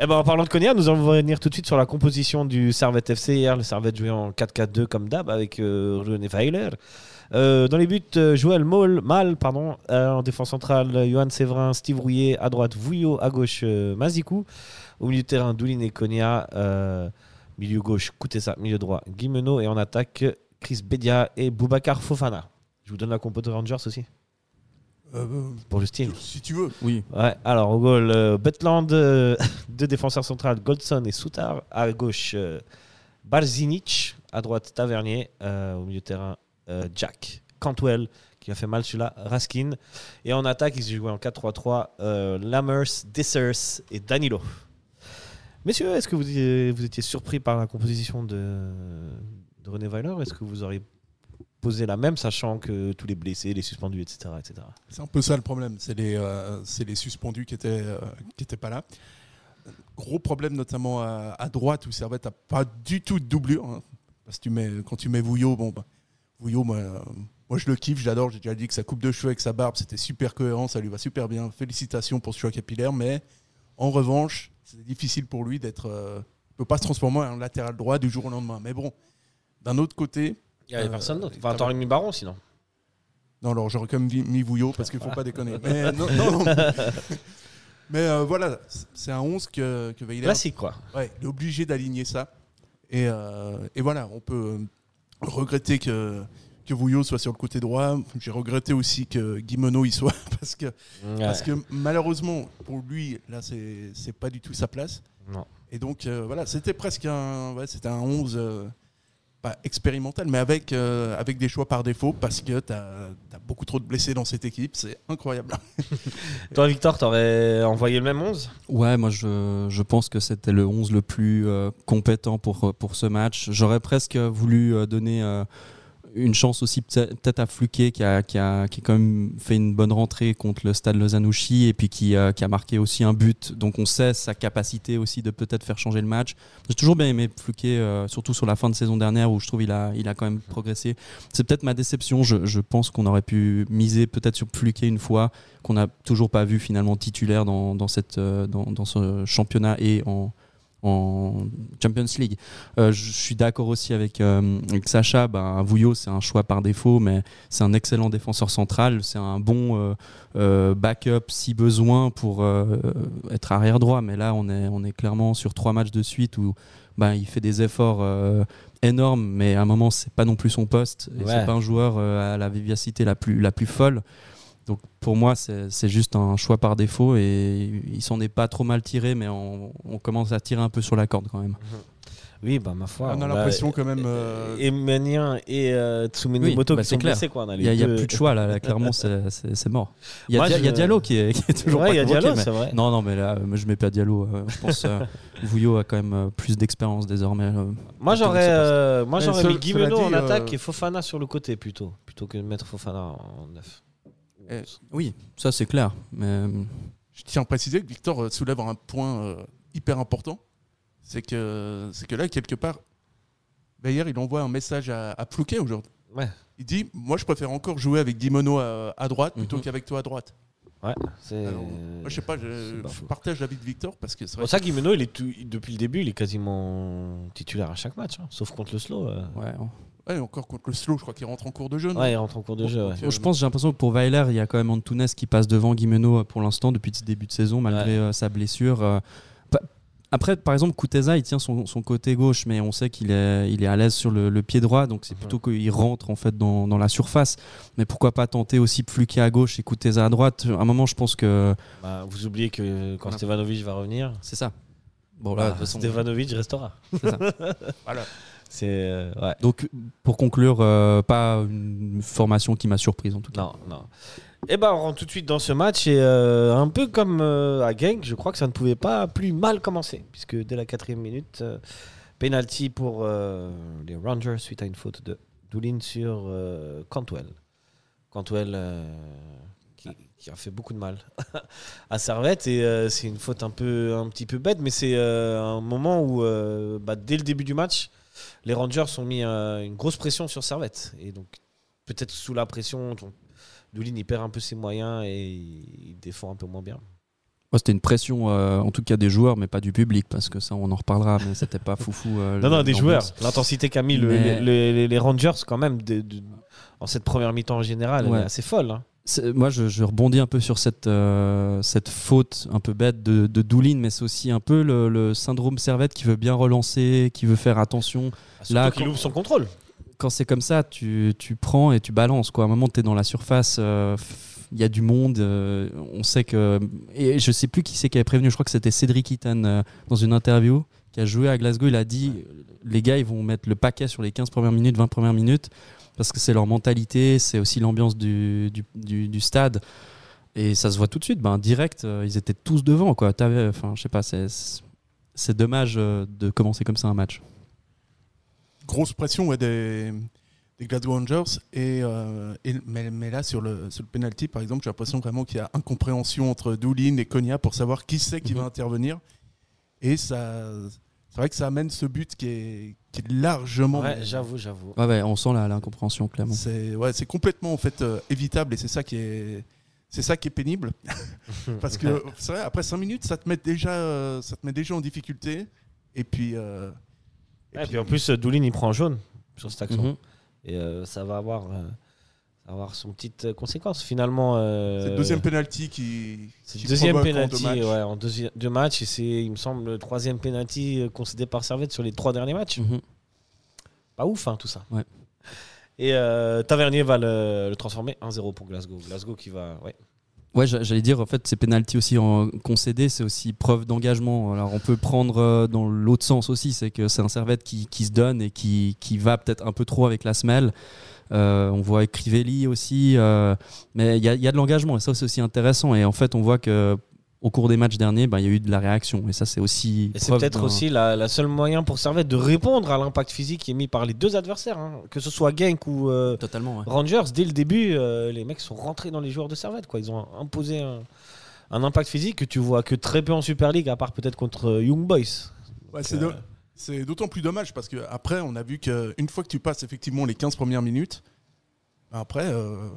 Eh ben, en parlant de Konya, nous allons revenir tout de suite sur la composition du Servette FC hier. Le Servette jouait en 4-4-2 comme d'hab avec euh, René Weiler. Euh, dans les buts, euh, Joël Moll, Mal, pardon, euh, en défense centrale, Johan Séverin, Steve Rouillet, à droite, Vouillot, à gauche, euh, Mazikou. Au milieu de terrain, Doulin et Konya. milieu gauche, Koutessa, milieu droit, Guimeno. Et en attaque, Chris Bedia et Boubacar Fofana. Je vous donne la compo de Rangers aussi, Euh, pour le style. si tu veux. Oui. Ouais, alors au goal, euh, Butland, euh, deux défenseurs centrales, Goldson et Soutar. À gauche, euh, Barzinic. À droite, Tavernier. Euh, au milieu de terrain, euh, Jack. Cantwell, qui a fait mal celui-là, Raskin. Et en attaque, ils jouaient en 4-3-3, euh, Lammers, Dessers et Danilo. Messieurs, est-ce que vous, étiez- vous étiez surpris par la composition de, de René Weiler? Est-ce que vous auriez posé la même, sachant que tous les blessés, les suspendus, etc. C'est un peu ça le problème. C'est les, euh, les suspendus qui étaient, euh, pas là. Gros problème notamment à, droite où Servette n'a pas du tout de doublure. hein. Parce que tu mets, quand tu mets Vouillot, bon, bah, Vouillot, moi, je le kiffe, j'adore. J'ai déjà dit que sa coupe de cheveux avec sa barbe, c'était super cohérent, ça lui va super bien. Félicitations pour ce choix capillaire. Mais en revanche, c'est difficile pour lui d'être. euh, il peut pas se transformer en latéral droit du jour au lendemain. Mais bon, d'un autre côté, Il n'y avait Euh, personne d'autre. Enfin, t'aurais mis Baron sinon. Non, alors j'aurais quand même mis Vouillot parce qu'il ne faut pas déconner. Mais, non, non, non. Mais, euh, voilà, c'est un 11 que, que Weiler Classique, quoi. ouais, il est obligé d'aligner ça. Et, euh, et voilà, on peut regretter que, que Vouillot soit sur le côté droit. J'ai regretté aussi que Guimeno y soit parce que, parce que malheureusement, pour lui, là, c'est c'est pas du tout sa place. Non. Et donc, euh, voilà, c'était presque un, ouais, c'était un 11 euh, pas expérimental, mais avec, euh, avec des choix par défaut parce que tu as, beaucoup trop de blessés dans cette équipe. C'est incroyable. Toi, Victor, t'aurais envoyé le même 11 Ouais, moi je, je pense que c'était le 11 le plus euh, compétent pour, pour ce match. J'aurais presque voulu euh, donner euh, une chance aussi peut- peut-être à Fluquet qui a, qui, a, qui a quand même fait une bonne rentrée contre le stade Lozanouchi et puis qui, euh, qui a marqué aussi un but. Donc on sait sa capacité aussi de peut-être faire changer le match. J'ai toujours bien aimé Fluquet, euh, surtout sur la fin de saison dernière où je trouve il a, il a quand même progressé. C'est peut-être ma déception. Je, je pense qu'on aurait pu miser peut-être sur Fluquet une fois qu'on n'a toujours pas vu finalement titulaire dans, dans, cette, euh, dans, dans ce championnat et en, en Champions League. Euh, je suis d'accord aussi avec, euh, avec Sacha. Ben, Vouillot, c'est un choix par défaut, mais c'est un excellent défenseur central. C'est un bon euh, backup si besoin pour être arrière droit. Mais là, on est, on est clairement sur trois matchs de suite où ben, il fait des efforts énormes, mais à un moment, c'est pas non plus son poste. Ouais. C'est pas un joueur euh, à la vivacité la plus, la plus folle. Donc pour moi, c'est juste un choix par défaut et il s'en est pas trop mal tiré, mais on, on commence à tirer un peu sur la corde quand même. Oui, bah ma foi. On a l'impression quand même. euh, Et Manien et euh, Tsumeno Oui, Moto bah, qui sont clair. blessés, quoi. Il n'y a, plus de choix là, là, clairement c'est- mort. Il y a, Moi, Dia- il y a je- Diallo qui est, qui est toujours Ouais, pas il y a convoqué, Diallo, mais- c'est vrai. Non, non, mais là, je mets pas Diallo. euh, je pense euh, Vouillot a quand même euh, plus d'expérience désormais. euh. Moi, j'aurais, euh, moi, Mais j'aurais mis Guimeno en attaque euh, et Fofana sur le côté plutôt, plutôt que de mettre Fofana en neuf. Eh, Oui, ça c'est clair. Mais euh, Je tiens à préciser que Victor euh, soulève un point euh, hyper important. C'est que, c'est que là, quelque part, Bayer, il envoie un message à, à Plouquet aujourd'hui. Ouais. Il dit Moi, je préfère encore jouer avec Guimono à, à droite plutôt Mhm. qu'avec toi à droite. Ouais, c'est. Alors, Moi, je sais pas, je, je partage l'avis de Victor parce que c'est pour ça que Guimeno, il est tout- depuis le début, il est quasiment titulaire à chaque match, hein, sauf contre le slow. euh. ouais, ouais, encore contre le slow, je crois qu'il rentre en cours de jeu. non Ouais, il rentre en cours de jeu. ouais. Donc, Bon, je pense, j'ai l'impression que pour Weiler, il y a quand même Antunes qui passe devant Guimeno euh, pour l'instant depuis ce début de saison, malgré Ouais. euh, sa blessure. euh. Après, par exemple, Kuteza, il tient son, son côté gauche, mais on sait qu'il est, il est à l'aise sur le, le pied droit, donc c'est plutôt qu'il rentre en fait dans, dans la surface. Mais pourquoi pas tenter aussi Pfluki à gauche et Kuteza à droite? À un moment, je pense que Bah, vous oubliez que quand Voilà. Stevanovic va revenir, c'est ça. Bon, bah, là, de toute façon, Stevanovic restera. c'est ça. Voilà. C'est euh, ouais. Donc, pour conclure, euh, pas une formation qui m'a surprise en tout cas. Non, non. Et ben, on rentre tout de suite dans ce match et euh, un peu comme euh, à Genk, je crois que ça ne pouvait pas plus mal commencer puisque dès la quatrième minute, penalty pour les Rangers suite à une faute de Doulin sur Cantwell. Cantwell qui, qui a fait beaucoup de mal à Servette et c'est une faute un peu un petit peu bête, mais c'est un moment où bah, dès le début du match, les Rangers ont mis euh, une grosse pression sur Servette et donc peut-être sous la pression. on- Doulin il perd un peu ses moyens et il défend un peu moins bien. C'était une pression, euh, en tout cas des joueurs, mais pas du public, parce que ça, on en reparlera, mais c'était pas foufou. euh, Non, non, des joueurs. L'intensité qu'a mis Mais- les, les- les Rangers, quand même, de- de- en cette première mi-temps en général, elle Ouais. est assez folle. hein. Moi, je, je rebondis un peu sur cette, euh, cette faute un peu bête de, de Doulin, mais c'est aussi un peu le, le syndrome Servette qui veut bien relancer, qui veut faire attention. Surtout Là, qu'il ouvre son contrôle. Quand c'est comme ça, tu, tu prends et tu balances. Quoi. À un moment, tu es dans la surface, euh, il y a du monde. euh, on sait que. Et je sais plus qui c'est qui avait prévenu, je crois que c'était Cédric Eaton euh, dans une interview qui a joué à Glasgow. Il a dit les gars, ils vont mettre le paquet sur les 15 premières minutes, 20 premières minutes, parce que c'est leur mentalité, c'est aussi l'ambiance du, du, du- du stade. Et ça se voit tout de suite. Ben, direct, euh, ils étaient tous devant. Quoi. Enfin, je sais pas, c'est, c'est dommage euh, de commencer comme ça un match. grosse pression ouais, des, des Glasgow Rangers. Et, euh, et- mais, mais là, sur le, sur le penalty, par exemple, j'ai l'impression vraiment qu'il y a incompréhension entre Doulin et Konya pour savoir qui c'est qui va Mhm. intervenir. Et ça, c'est vrai que ça amène ce but qui est, qui est largement. Ouais, j'avoue, j'avoue. Ouais, ouais, on sent la- l'incompréhension, clairement. C'est ouais, c'est complètement en fait euh, évitable et c'est ça qui est c'est ça qui est pénible parce que c'est vrai après 5 minutes ça te met déjà euh, ça te met déjà en difficulté et puis euh, Et puis en plus, Doulin, il prend jaune sur cette action. Mhm. Et euh, ça va avoir, euh, avoir son petite euh, conséquence. Finalement, euh, c'est le deuxième penalty qui c'est qui le deuxième provoque en penalty deux matchs. ouais, en deuxi- deux matchs. Et c'est, il me semble, le troisième penalty euh, concédé par Servette sur les trois derniers matchs. Mhm. Pas ouf, hein, tout ça. Ouais. Et euh, Tavernier va le, le transformer 1-0 pour Glasgow. Glasgow qui va. Ouais. Ouais, j'a- j'allais dire, en fait, ces pénalties aussi en concédés, c'est aussi preuve d'engagement. Alors, on peut prendre dans l'autre sens aussi, c'est que c'est un servette qui, qui se donne et qui, qui va peut-être un peu trop avec la semelle. Euh, on voit Crivelli aussi, euh, mais il y, a- il y a de l'engagement et ça, c'est aussi intéressant. Et en fait, on voit que au cours des matchs derniers, ben, il y a eu de la réaction et ça, c'est aussi. Et c'est peut-être aussi la, la seule moyen pour Servette de répondre à l'impact physique qui est mis par les deux adversaires. hein. Que ce soit Genk ou euh, Totalement, ouais. Rangers, dès le début, euh, les mecs sont rentrés dans les joueurs de Servette. Quoi. Ils ont imposé un, un impact physique que tu vois que très peu en Super League, à part peut-être contre Young Boys. Ouais, c'est euh, c'est d'autant plus dommage parce que après on a vu qu'une fois que tu passes effectivement les 15 premières minutes après euh,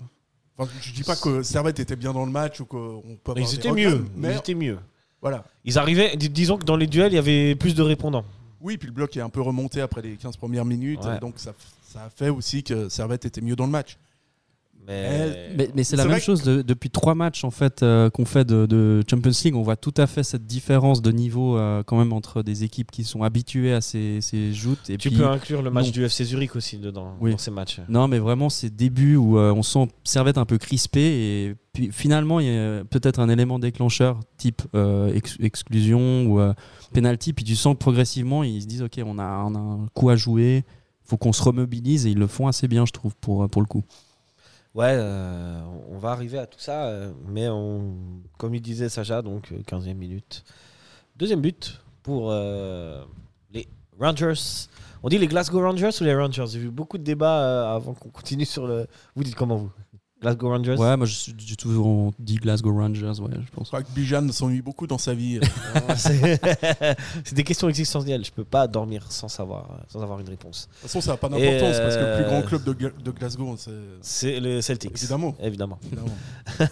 enfin, je dis pas que Servette était bien dans le match ou qu'on peut avoir Ils étaient mieux. mais Ils étaient mieux. voilà Ils arrivaient, dis- disons que dans les duels, il y avait plus de répondants. Oui, puis le bloc est un peu remonté après les 15 premières minutes, Ouais. donc ça, ça a fait aussi que Servette était mieux dans le match. Mais, Mais, mais c'est la même chose de- depuis trois matchs en fait euh, qu'on fait de, de Champions League. On voit tout à fait cette différence de niveau euh, quand même entre des équipes qui sont habituées à ces, ces joutes et tu puis peux inclure le match non. du FC Zurich aussi dedans, Oui. dans ces matchs. non, mais vraiment ces débuts où euh, on sent Servette un peu crispé et puis finalement il y a peut-être un élément déclencheur type ex- exclusion ou penalty. Puis tu sens que progressivement ils se disent ok on a, on a un coup à jouer, faut qu'on se remobilise et ils le font assez bien je trouve pour pour le coup. Ouais, euh, on va arriver à tout ça, euh, mais comme il disait Sacha, donc euh, 15e minute. Deuxième but pour euh, les Rangers. On dit les Glasgow Rangers ou les Rangers? J'ai vu beaucoup de débats euh, avant qu'on continue sur le. Vous dites comment vous? Glasgow Rangers? Ouais, moi je suis du tout on dit Glasgow Rangers ouais je pense. Je crois que Bijan s'ennuie beaucoup dans sa vie. Euh, C'est c'est des questions existentielles. Je peux pas dormir sans savoir, sans avoir une réponse. De toute façon, ça n'a pas d'importance parce que le plus euh, grand club de, Gla- de Glasgow, c'est. C'est le Celtics. Évidemment. Évidemment. évidemment.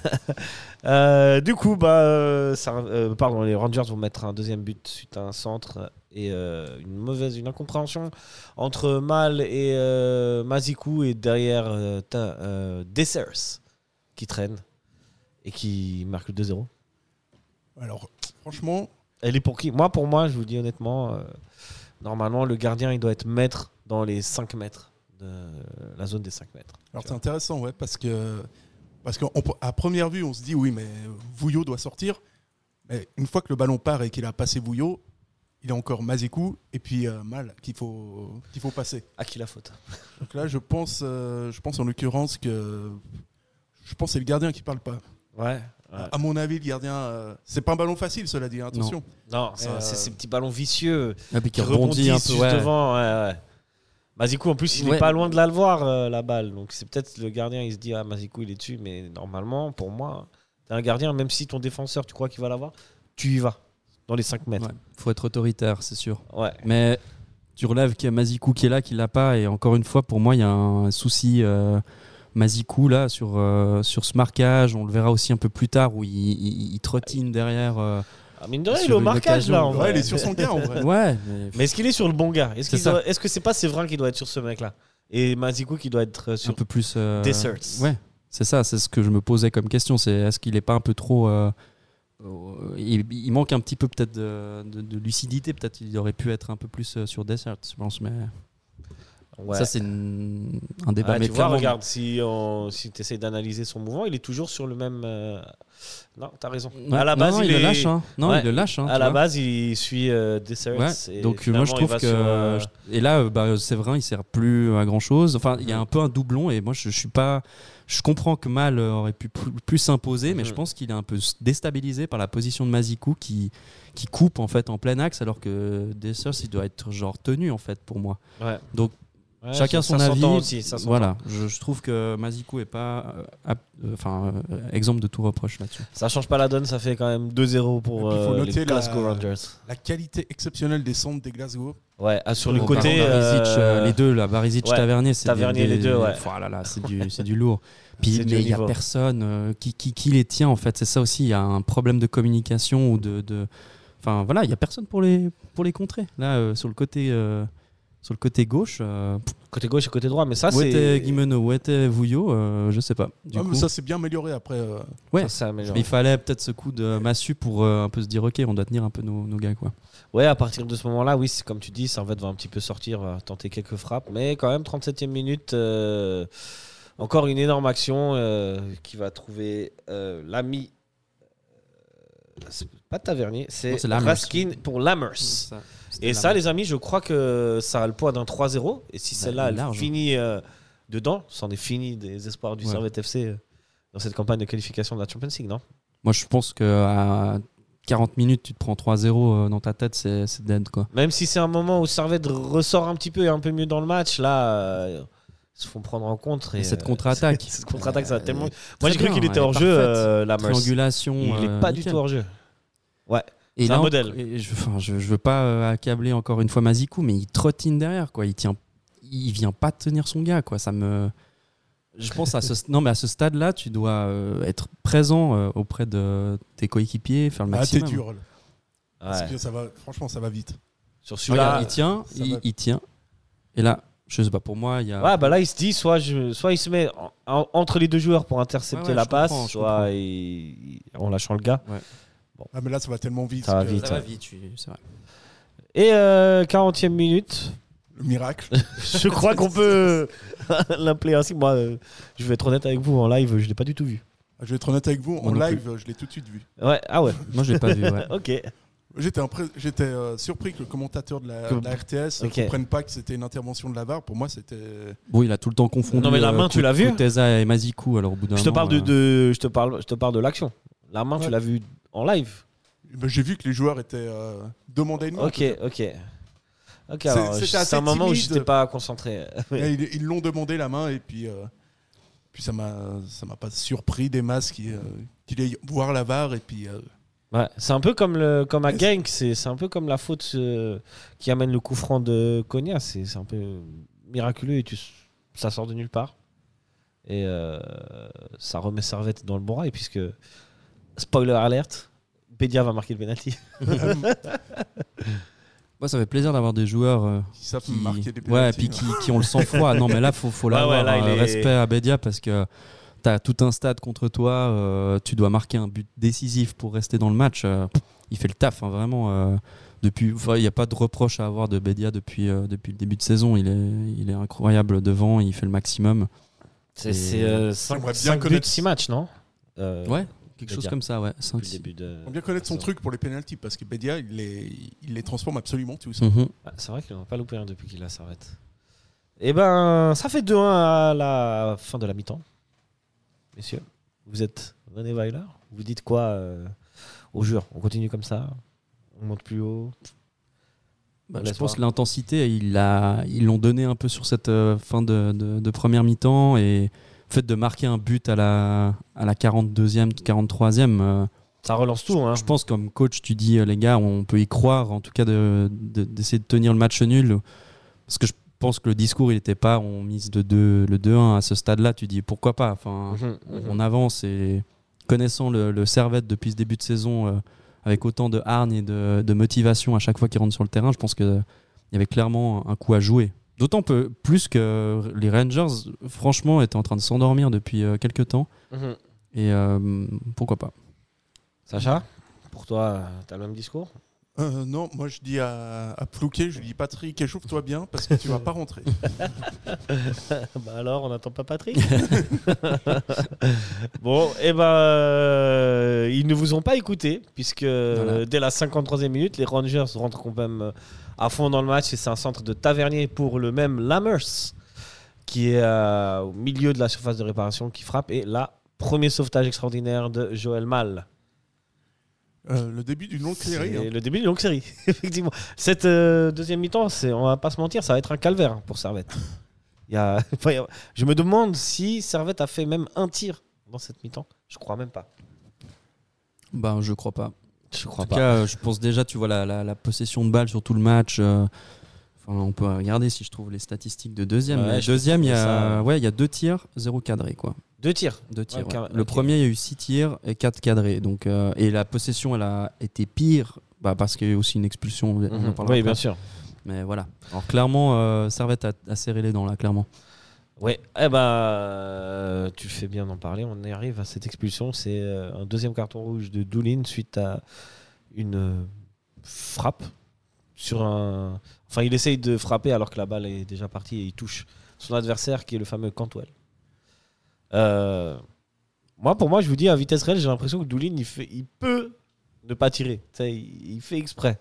Euh, du coup, bah, euh, ça- euh, pardon, les Rangers vont mettre un deuxième but suite à un centre et euh, une mauvaise, une incompréhension entre Mal et euh, Mazikou et derrière euh, euh, Dessers qui traîne et qui marque le 2-0. Alors, franchement, Elle est pour qui? Moi, pour moi, je vous dis honnêtement, euh, normalement, le gardien, il doit être maître dans les 5 mètres de la zone des 5 mètres. alors c'est intéressant, ouais, parce que parce qu'à première vue, on se dit oui, mais Vouillot doit sortir. Mais une fois que le ballon part et qu'il a passé Vouillot, il a encore Mazikou et puis euh, Mal qu'il faut qu'il faut passer. À qui la faute? Donc là, je pense, euh, je pense en l'occurrence que je pense que c'est le gardien qui parle pas. Ouais. ouais. À mon avis, le gardien, euh, c'est pas un ballon facile, cela dit. hein, attention. Non, Euh, c'est ces petits ballons vicieux. Ah, qui qui rebondit un rebondissent peu juste ouais. devant. Ouais, ouais. Mazikou, en plus, il Ouais. est pas loin de la le voir, euh, la balle. Donc, c'est peut-être le gardien, il se dit, ah, Mazikou, il est dessus. Mais normalement, pour moi, t'es un gardien, même si ton défenseur, tu crois qu'il va l'avoir, tu y vas. Dans les 5 mètres. Ouais, faut être autoritaire, c'est sûr. Ouais. Mais tu relèves qu'il y a Mazikou qui est là, qui l'a pas. Et encore une fois, pour moi, il y a un souci euh, Mazikou là sur, euh, sur ce marquage. On le verra aussi un peu plus tard où il, il- il trottine derrière. euh, Ah, mine de rien, il est Sur au marquage là en vrai. Ouais, il est sur son gars en vrai. Ouais, mais, Mais est-ce qu'il est sur le bon gars? Est-ce est-ce que c'est pas Séverin qui doit être sur ce mec là Et Mazikou qui doit être euh, un sur. peu plus. euh, Desserts. Ouais, c'est ça, c'est ce que je me posais comme question. C'est est-ce qu'il est pas un peu trop. Euh, il, il manque un petit peu peut-être de, de- lucidité. Peut-être il aurait pu être un peu plus euh, sur Desserts, je pense. Mais Ouais. ça, c'est une- un débat. Ah, mais tu vois, regarde, si, on, si tu essaies d'analyser son mouvement, il est toujours sur le même. euh, Non, t'as raison. Ouais, à la non, base, non, il, il, est... le lâche. Hein. Non, Ouais. il le lâche. Hein, à la vois. base, il suit euh, Desserts. Et donc euh, moi je trouve que sur, euh, et là euh, bah, Séverin il sert plus à grand chose enfin il y a un peu un doublon et moi je, je suis pas je comprends que Mal euh, aurait pu plus, s'imposer mais je pense qu'il est un peu déstabilisé par la position de Mazikou qui qui coupe en fait en plein axe alors que Dessers il doit être genre tenu en fait pour moi Ouais. Donc, Ouais, chacun son avis Aussi, voilà je, je trouve que Mazikou est pas euh, euh, enfin euh, exemple de tout reproche là-dessus Ça change pas la donne, ça fait quand même 2-0 pour puis, faut noter les Glasgow la- Rangers. La qualité exceptionnelle des centres des Glasgow. Ouais, ah, sur le côté. Barisic, euh, euh, les deux là Barisic ouais, Tavernier c'est Tavernier, des- les deux, ouais. Oh là c'est du c'est du lourd puis mais il y a personne euh, qui, qui, qui les tient en fait c'est ça aussi il y a un problème de communication ou de de- enfin voilà il y a personne pour les pour les contrer là euh, sur le côté euh, sur le côté gauche euh, Côté gauche et côté droit, mais ça, où était c'est. Guimeno où était Vouillot euh, je sais pas du Ah, mais coup ça s'est bien amélioré après. euh, ouais. Ça, c'est amélioré. mais il fallait peut-être ce coup de massue pour euh, un peu se dire ok on doit tenir un peu nos, nos gars quoi Ouais, à partir de ce moment-là, oui, c'est comme tu dis, Servette va un petit peu sortir, va tenter quelques frappes. Mais quand même, 37e minute, euh, encore une énorme action euh, qui va trouver euh, l'ami. euh, c'est pas Tavernier, c'est c'est. Raskin pour Lammers. Et ça, les amis, je crois que ça a le poids d'un 3-0. Et si Bah, celle-là, elle finit euh, dedans, c'en est fini des espoirs du Ouais. Servette FC euh, dans cette campagne de qualification de la Champions League, non? Moi je pense que à 40 minutes tu te prends 3-0 euh, dans ta tête c'est dead quoi Même si c'est un moment où Servette ressort un petit peu et un peu mieux dans le match, là, euh, ils se font prendre en compte. Et, Et cette contre-attaque. cette contre-attaque, ça va tellement. Moi, j'ai cru qu'il était hors jeu, la triangulation Il est euh, pas du tout hors jeu. Et C'est un là, modèle. et je, enfin, je, je veux pas euh, accabler encore une fois Mazikou, mais il trottine derrière, quoi. Il tient, il vient pas tenir son gars, quoi. Ça me, je pense à ce, non, mais à ce stade-là, tu dois euh, être présent euh, auprès de tes coéquipiers, faire le Ah, t'es maximum. dur. là. Parce Ouais. que ça va, franchement, ça va vite. Sur celui-là. il tient, il, tient. Et là, je sais pas. Pour moi, il y a. Ouais, bah là, il se dit soit, je, soit il se met en- en- entre les deux joueurs pour intercepter Ouais, ouais, la passe, soit il- en lâchant le gars. Ah, mais là, ça va tellement vite. Ça va que- vite. ça va vite, tu- c'est vrai. Et euh, 40e minute. Le miracle. je crois qu'on peut l'appeler ainsi. Moi, euh, je vais être honnête avec vous, en live, je l'ai pas du tout vu. Je vais être honnête avec vous, Moi en live, je l'ai tout de suite vu. Ouais, ah ouais, Moi, je l'ai pas vu. Ouais. ok. J'étais impré- j'étais, euh, surpris que le commentateur de la, Que- de la RTS ne Ok. comprenne pas que c'était une intervention de la VAR. Pour moi, c'était. Bon, il a tout le temps confondu. Non, mais la euh, main, tu l'as vu Kuteza et Mazikou. Alors au bout d'un Je te parle de, moment, de- je te parle, je te parle de l'action. La main, tu Ouais. l'as vu en live. Ben, J'ai vu que les joueurs étaient euh, demandés une main. Ok, ok. Ok, C'est- un moment où timide. j'étais pas concentré. Et ils l'ont demandé la main et puis, euh, puis ça m'a ça m'a pas surpris des masses qui euh, qu'il aille voir la VAR et puis euh, Ouais, c'est un peu comme le comme à Genk, c'est un peu comme la faute euh, qui amène le coup franc de Konya, c'est un peu miraculeux et tu, ça sort de nulle part. Et euh, ça remet Servette dans le bon rail puisque spoiler alert, Bedia va marquer le penalty. Moi, ça fait plaisir d'avoir des joueurs euh, qui savent qui, marquer des ouais, puis hein. qui, qui ont le sang-froid. non, mais là, faut, faut l'avoir. ouais, euh, est- Respect à Bédia parce que tu as tout un stade contre toi. euh, tu dois marquer un but décisif pour rester dans le match. euh, il fait le taf, hein, vraiment. euh, depuis, il n'y a pas de reproche à avoir de Bédia depuis, euh, depuis le début de saison. Il est, il est incroyable devant. Il fait le maximum. C'est Et- c'est euh, 5 J'aimerais bien buts, connaître- 6 matchs, non? Euh, Ouais, quelque chose comme ça, ouais. depuis 5 le début de- On bien connaître son truc pour les pénalties parce que Bedia, il les, il les transforme absolument tous. Mhm. Ah, c'est vrai qu'il n'en a pas loupé un depuis qu'il a s'arrête. Et ben, ça fait 2-1 à la fin de la mi-temps. Messieurs, vous êtes René Weiler? Vous dites quoi euh, aux joueurs On continue comme ça? On monte plus haut? Bah, je pense que l'intensité, ils l'a- ils l'ont donné un peu sur cette euh, fin de, de- de première mi-temps et le fait de marquer un but à la, à la 42e, 43e, euh, Ça relance tout. Hein. je pense comme coach, tu dis euh, les gars, on peut y croire, en tout cas de- de- d'essayer de, tenir le match nul. Parce que je pense que le discours, il n'était pas on mise de 2, le 2-1 à ce stade-là. Tu dis pourquoi pas? Enfin, Mhm, mhm. On avance et connaissant le, le Servette depuis ce début de saison, euh, avec autant de hargne et de, de motivation à chaque fois qu'il rentre sur le terrain, je pense qu'il y avait clairement un coup à jouer. D'autant plus que les Rangers, franchement, étaient en train de s'endormir depuis euh, quelques temps. Mhm. Et euh, pourquoi pas Sacha, pour toi, tu as le même discours? Euh, non, moi je dis à, à Plouquet, je lui dis Patrick, échauffe-toi bien parce que tu vas pas rentrer. Bah alors, on n'attend pas Patrick Bon, et ben, euh, ils ne vous ont pas écouté, puisque dès la 53e minute, les Rangers rentrent quand même euh, à fond dans le match, et c'est un centre de Tavernier pour le même Lammers, qui est euh, au milieu de la surface de réparation, qui frappe, et là, premier sauvetage extraordinaire de Joël Mal. Euh, le début d'une longue série. Hein. le début d'une longue série, effectivement. Cette euh, deuxième mi-temps, c'est, on va pas se mentir, ça va être un calvaire pour Servette. Il y a, enfin, il y a- je me demande si Servette a fait même un tir dans cette mi-temps. Je crois même pas. Ben, je crois pas. Je En crois tout pas. cas, je pense déjà, tu vois, la, la- la possession de balle sur tout le match. euh, Enfin, on peut regarder si je trouve les statistiques de deuxième. Ouais, deuxième, il y, a, ça- ouais, il y a deux tirs, zéro cadré. Quoi. Deux tirs. Deux tirs, Ouais, ouais. car- Le premier, il y a eu six tirs et quatre cadrés. Donc, euh, et la possession, elle a été pire bah, parce qu'il y a eu aussi une expulsion. on en Mhm. Oui, bien sûr. Mais voilà. Alors, clairement, euh, Servette a, a serré les dents, là, clairement. Ouais. Eh ben, tu fais bien d'en parler. On y arrive à cette expulsion. C'est euh, un deuxième carton rouge de Doulin suite à une frappe sur un. Enfin, il essaye de frapper alors que la balle est déjà partie et il touche son adversaire qui est le fameux Cantwell. Euh, moi, pour moi, je vous dis à vitesse réelle, j'ai l'impression que Doulin, il, fait, il peut ne pas tirer. Il, il fait exprès.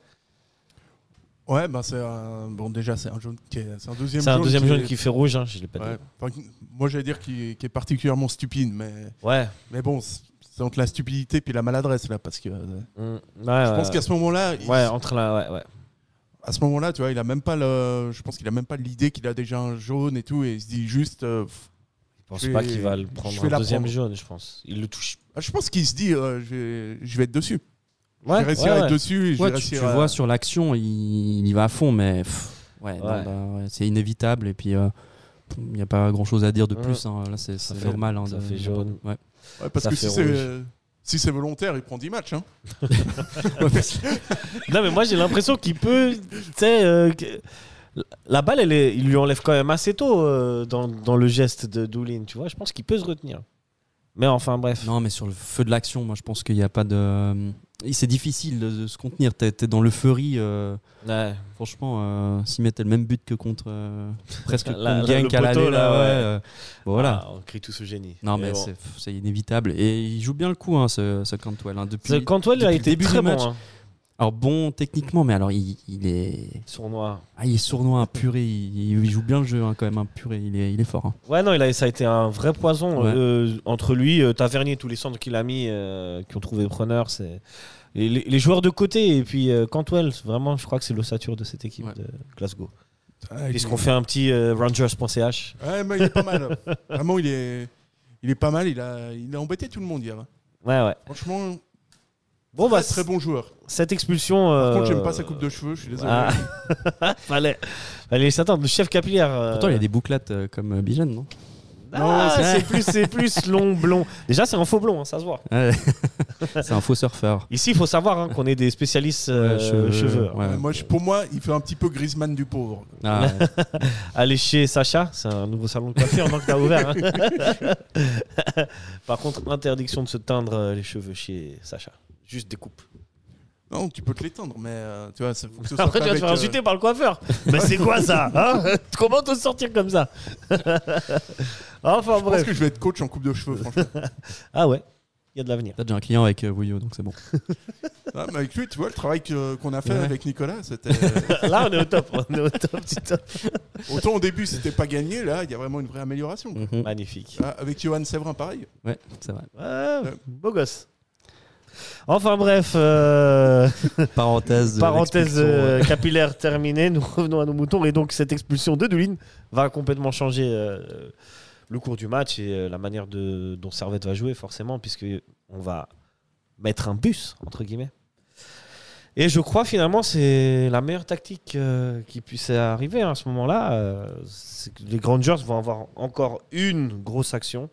Ouais, ben c'est un... bon déjà c'est un jaune qui est... c'est un deuxième C'est un jaune. deuxième qui jaune est- qui fait rouge. hein, je l'ai pas Ouais, dit. enfin, moi j'allais dire qu'il est... qui est particulièrement stupide, mais Ouais. mais bon c'est entre la stupidité puis la maladresse là parce que euh, Mm. je Ouais, pense qu'à ce moment-là, il- Ouais, entre là, ouais, à ce moment-là, tu vois, il a même pas le, je pense qu'il a même pas l'idée qu'il a déjà un jaune et tout, et il se dit juste, euh, pense Je pas vais- qu'il va le je prendre la deuxième prendre. jaune, je pense. Il le touche. ah, je pense qu'il se dit, euh, je, vais, je vais être dessus. je Ouais, vais réussir ouais, à être ouais. dessus. Et je vais tu, réussir tu à- vois sur l'action, il, il y va à fond, mais pff, ouais, non, Ouais. bah, ouais, c'est inévitable. Et puis, euh, il n'y a pas grand chose à dire de plus. hein. Là, c'est Ça fait- normal. hein, ça de- fait jaune. Ouais. Ouais, parce ça que si c'est, rouge. euh, si c'est volontaire, il prend 10 matchs. Hein. Non, mais moi j'ai l'impression qu'il peut. Tu sais, euh, la balle, elle est- il lui enlève quand même assez tôt euh, dans, dans le geste de Doulin, tu vois. Je pense qu'il peut se retenir. Mais enfin, bref. Non, mais sur le feu de l'action, moi, je pense qu'il n'y a pas de. Et C'est difficile de, de se contenir. T'es es dans l'euphorie. euh, Ouais. franchement, euh, s'ils mettaient le même but que contre. euh, presque La- contre la- à l'aller, là, là, ouais, ouais. euh, bon, voilà. Ah, on crie tous au génie. Non, mais, bon. c'est- inévitable. Et il joue bien le coup, hein, ce, ce Cantwell. hein, depuis, Ce Cantwell a depuis le été début très bon. hein. Alors bon techniquement, mais alors il, il est, Sournois. ah, il est sournois, un puré. Il, il joue bien le jeu hein, quand même, un puré. Il est, il est fort. hein. Ouais, non, il a, ça a été un vrai poison Ouais. euh, entre lui, euh, Tavernier, tous les centres qu'il a mis, euh, qui ont trouvé preneur. C'est les, les joueurs de côté et puis euh, Cantwell. Vraiment, je crois que c'est l'ossature de cette équipe Ouais. de Glasgow. Ah, Puisqu'on fait un petit euh, Rangers.ch. Ouais, mais il est pas mal. Vraiment, il est, il est pas mal. Il a, il a embêté tout le monde hier. hein. Ouais, ouais. Franchement, Bon, bah, très, bon joueur. cette expulsion. Par euh, contre, j'aime pas sa coupe de cheveux. Je suis désolé. Ah. fallait, fallait s'attendre. Le chef capillaire. euh, Pourtant, il a des bouclettes euh, comme euh, Bijan, non? Ah, Non, c'est c'est- plus, c'est plus long, blond. Déjà, c'est un faux blond, hein, ça se voit. Ouais. C'est un faux surfeur. Ici, il faut savoir hein, qu'on est des spécialistes euh, Ouais, cheveux, cheveux. ouais. Ouais, moi, je- pour moi, il fait un petit peu Griezmann du pauvre. Ah, ouais. Allez chez Sacha, c'est un nouveau salon de coiffure donc t'as ouvert. hein. Par contre, interdiction de se teindre euh, les cheveux chez Sacha. Juste des coupes. Non, tu peux te l'étendre, mais euh, tu vois, ça faut que ce soit Après, tu vas te avec, faire euh, insulter par le coiffeur. Mais c'est quoi ça hein Comment te sortir comme ça Enfin Je pense bref. que je vais être coach en coupe de cheveux, franchement. Ah ouais, il y a de l'avenir. T'as déjà un client avec euh, donc c'est bon. Ah, mais avec lui, tu vois, le travail que- qu'on a fait Ouais. avec Nicolas, c'était. Là, on est au top. On est au top du top. autant au début, c'était pas gagné, là, il y a vraiment une vraie amélioration. Mhm. Magnifique. Ah, avec Johan Séverin, pareil. Ouais, c'est vrai. Ouais, beau gosse. Enfin bref, euh, Parenthèse. euh, capillaire terminée, nous revenons à nos moutons et donc cette expulsion de Doulin va complètement changer euh, le cours du match et euh, la manière de, dont Servette va jouer forcément puisque on va mettre un bus entre guillemets. Et je crois finalement c'est la meilleure tactique euh, qui puisse arriver à ce moment-là. euh, c'est que les Rangers vont avoir encore une grosse action,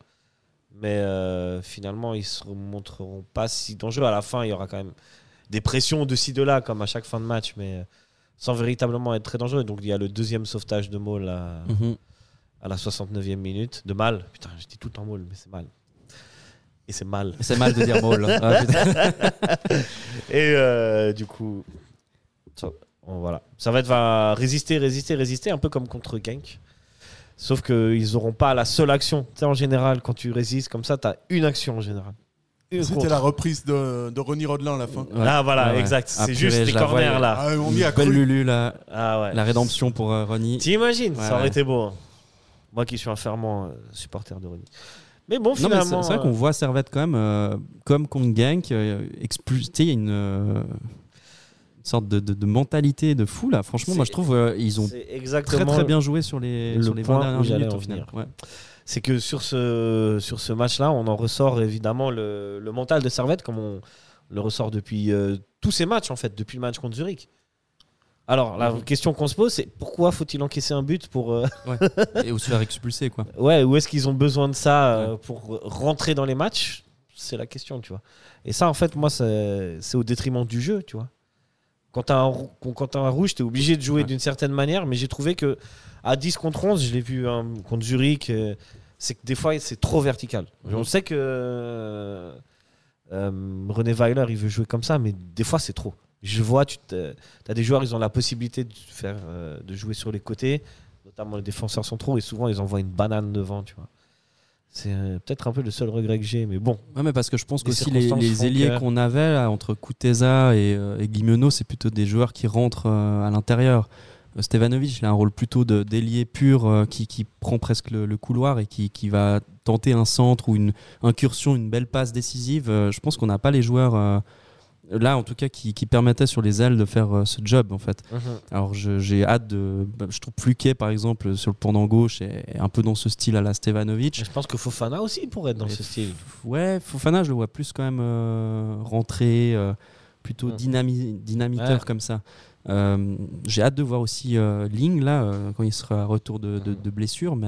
mais euh, finalement ils se montreront pas si dangereux. À la fin, il y aura quand même des pressions de ci de là comme à chaque fin de match, mais euh, sans véritablement être très dangereux. Donc il y a le deuxième sauvetage de Maul à, Mhm. à la 69e minute. De mal. Putain, je dis tout temps Maul, mais c'est mal. Et c'est mal. C'est mal de dire Maul. Ah. Et euh, du coup, ça, voilà. ça va être va résister, résister, résister, un peu comme contre Genk. Sauf qu'ils n'auront pas la seule action. Tu sais, en général, quand tu résistes comme ça, tu as une action en général. C'était la reprise de, de Ronnie Rodelin à la fin. Ouais. Ah voilà, Ouais, exact. Ah, C'est juste les corners là. Ah, on y a Belle cru. Lulu, la, Ah ouais. la rédemption pour euh, Ronnie. T'imagines, Ouais, ça aurait ouais. été beau. hein. Moi qui suis un fervent euh, supporter de Ronnie. Mais bon, finalement. c'est vrai qu'on euh, voit Servette quand même, euh, comme contre Genk, euh, expulsé. Il y a une, euh, une sorte de, de- de mentalité de fou là. Franchement, moi je trouve euh, ils ont très très bien joué sur les, le sur les point 20 dernières où j'allais minutes au final. Ouais. c'est que sur ce, sur ce match-là, on en ressort évidemment le, le mental de Servette, comme on le ressort depuis euh, tous ces matchs, en fait, depuis le match contre Zurich. Alors, la Mhm. question qu'on se pose, c'est pourquoi faut-il encaisser un but pour. euh, Et ou se faire expulser quoi. ouais, où est-ce qu'ils ont besoin de ça euh, pour rentrer dans les matchs? C'est la question, tu vois. Et ça, en fait, moi, c'est au détriment du jeu, tu vois. Quand tu as, un rouge, tu es obligé de jouer Ouais. d'une certaine manière, mais j'ai trouvé que à 10 contre 11, je l'ai vu hein, contre Zurich, euh, c'est que des fois, c'est trop vertical. On sait que euh, euh, René Weiler, il veut jouer comme ça, mais des fois, c'est trop. Je vois, tu as des joueurs, ils ont la possibilité de, faire, de jouer sur les côtés, notamment les défenseurs centraux, et souvent, ils envoient une banane devant, tu vois. C'est euh, peut-être un peu le seul regret que j'ai, mais bon. Ouais, mais parce que je pense Les qu'aussi les, les ailiers que- qu'on avait là, entre Kuteza et, euh, et Guimeno, c'est plutôt des joueurs qui rentrent euh, à l'intérieur. Euh, Stevanovic, il a un rôle plutôt d'ailier pur euh, qui, qui prend presque le, le couloir et qui, qui va tenter un centre ou une incursion, une belle passe décisive. Je pense qu'on n'a pas les joueurs là, en tout cas, qui, qui permettaient sur les ailes de faire euh, ce job en fait. Alors je- j'ai hâte de. bah, Je trouve Pluquet par exemple sur le pendant gauche est un peu dans ce style à la Stevanovic. Je pense que Fofana aussi pourrait être dans Mais ce style. Ouais, Fofana, je le vois plus quand même euh, rentrer, euh, plutôt Mhm. dynami- dynamiteur Ouais. comme ça. Euh, J'ai hâte de voir aussi Ling là quand il sera à retour de, de- Mhm. de blessure, mais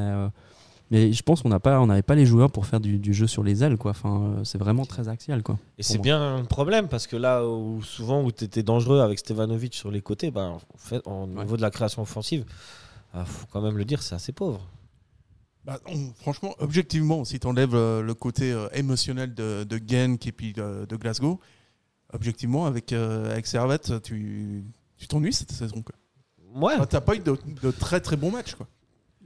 mais je pense qu'on n'a pas, on n'avait pas les joueurs pour faire du, du jeu sur les ailes quoi. Enfin, euh, c'est vraiment très axial quoi. Et c'est bien un problème parce que là où souvent où tu étais dangereux avec Stevanovic sur les côtés, ben, en fait, au Ouais. niveau de la création offensive, il faut quand même le dire, c'est assez pauvre. Bah, on- franchement, objectivement, si tu enlèves le, le côté euh, émotionnel de, de Genk et puis de, de Glasgow, objectivement, avec, euh, avec Servette, tu tu t'ennuies cette saison. Quoi. Ouais, Enfin, T'as pas eu de, de très très bons matchs. Quoi.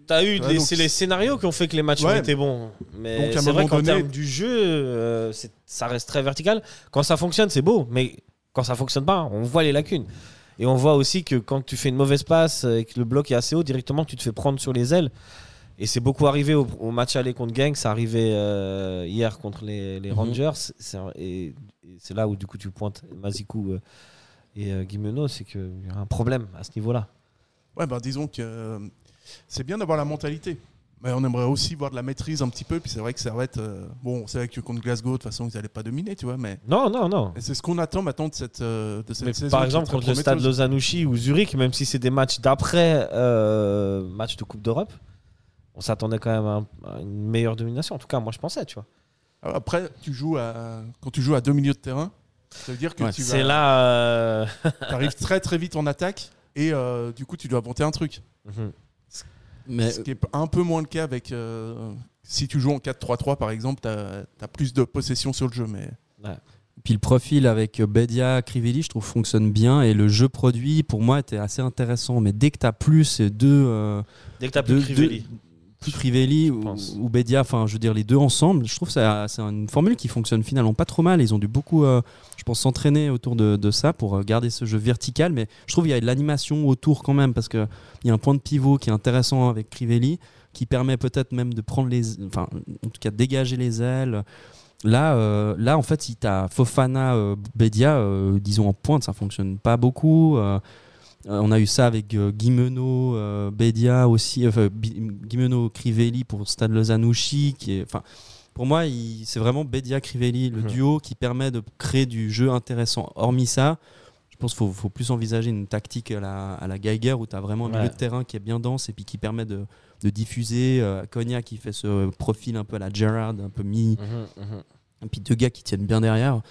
T'as eu Ouais, les- donc c'est les scénarios qui ont fait que les matchs ont Ouais. été bons. Mais c'est vrai qu'en termes du jeu, euh, ça reste très vertical. Quand ça fonctionne, c'est beau, mais quand ça fonctionne pas, on voit les lacunes. Et on voit aussi que quand tu fais une mauvaise passe et que le bloc est assez haut, directement tu te fais prendre sur les ailes. Et c'est beaucoup arrivé au, au match aller contre Gang, ça arrivait euh, hier contre les, les Mhm. Rangers. Et, et c'est là où du coup tu pointes Mazikou euh, et euh, Guimeno, c'est qu'il y a un problème à ce niveau-là. Ouais, bah, disons que c'est bien d'avoir la mentalité. Mais on aimerait aussi voir de la maîtrise un petit peu. Puis c'est vrai que Servette, euh, bon, c'est vrai que contre Glasgow, de toute façon, ils n'allaient pas dominer, tu vois. Mais Non, non, non. et c'est ce qu'on attend maintenant de cette, euh, de cette Mais saison. par exemple, contre le stade. Lozanouchi ou Zurich, même si c'est des matchs d'après euh, match de Coupe d'Europe, on s'attendait quand même à, un- à une meilleure domination. En tout cas, moi je pensais, tu vois. Alors Après, tu joues à, quand tu joues à deux milieux de terrain, ça veut dire que Ouais, tu C'est là. euh, arrives très très vite en attaque et euh, du coup, tu dois monter un truc. mhm. Mais Ce qui est un peu moins le cas avec. euh, si tu joues en 4-3-3 par exemple, tu as, plus de possession sur le jeu. Mais Puis le profil avec Bedia, Crivelli, je trouve fonctionne bien et le jeu produit pour moi était assez intéressant. Mais dès que tu as plus ces deux, euh, Dès que t'as plus deux- Crivelli. deux- plus ou, ou Bedia, enfin je veux dire les deux ensemble, je trouve que ça- c'est une formule qui fonctionne finalement pas trop mal. Ils ont dû beaucoup, euh, je pense, s'entraîner autour de, de ça pour euh, garder ce jeu vertical. Mais je trouve qu'il y a de l'animation autour quand même parce qu'il y a un point de pivot qui est intéressant avec Crivelli qui permet peut-être même de prendre les, enfin en tout cas de dégager les ailes. Là, euh, là, en fait, si tu as Fofana, euh, Bedia, disons en pointe, ça fonctionne pas beaucoup. Euh, on a eu ça avec euh, Guimeno, euh, Bedia aussi, enfin, Guimeno, Crivelli pour Stade Lozanouchi. Qui est, enfin, pour moi, c'est vraiment Bedia, Crivelli, le Mhm. duo qui permet de créer du jeu intéressant. Hormis ça, je pense qu'il faut, faut plus envisager une tactique à la, à la Geiger où tu as vraiment un milieu de terrain qui est bien dense et puis qui permet de, de diffuser. Euh, Konya qui fait ce profil un peu à la Gerrard, un peu mi. Mhm, mhm. Et puis deux gars qui tiennent bien derrière.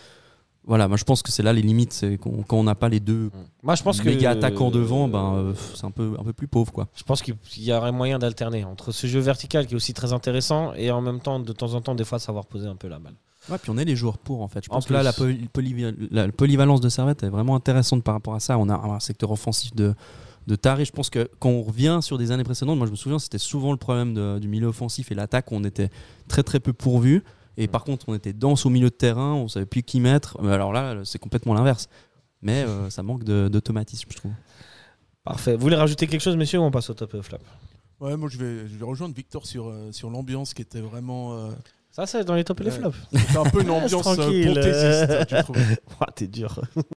Voilà, moi je pense que c'est là les limites. C'est qu'on- quand on n'a pas les deux Moi, je pense que. méga attaquants devant, ben, euh, c'est un peu, un peu plus pauvre. quoi. Je pense qu'il y aurait moyen d'alterner entre ce jeu vertical qui est aussi très intéressant et en même temps, de temps en temps, des fois, savoir poser un peu la balle. Ouais, puis on est les joueurs pour en fait. Je En pense que là, la, poly- polyvalence de Servette est vraiment intéressante par rapport à ça. On a un secteur offensif de, de taré. Je pense que quand on revient sur des années précédentes, moi je me souviens, c'était souvent le problème de- du milieu offensif et l'attaque où on était très très peu pourvu. Et par contre, on était dense au milieu de terrain, on savait plus qui mettre. Mais alors là, c'est complètement l'inverse. Mais euh, ça manque d'automatisme, je trouve. Parfait. Vous voulez rajouter quelque chose, messieurs, ou on passe au top et au flop Ouais, moi je vais, je vais rejoindre Victor sur, euh, sur l'ambiance qui était vraiment. euh, Ça, c'est dans les top et les flops. C'était un peu une ambiance euh, euh. tu trouves T'es dur.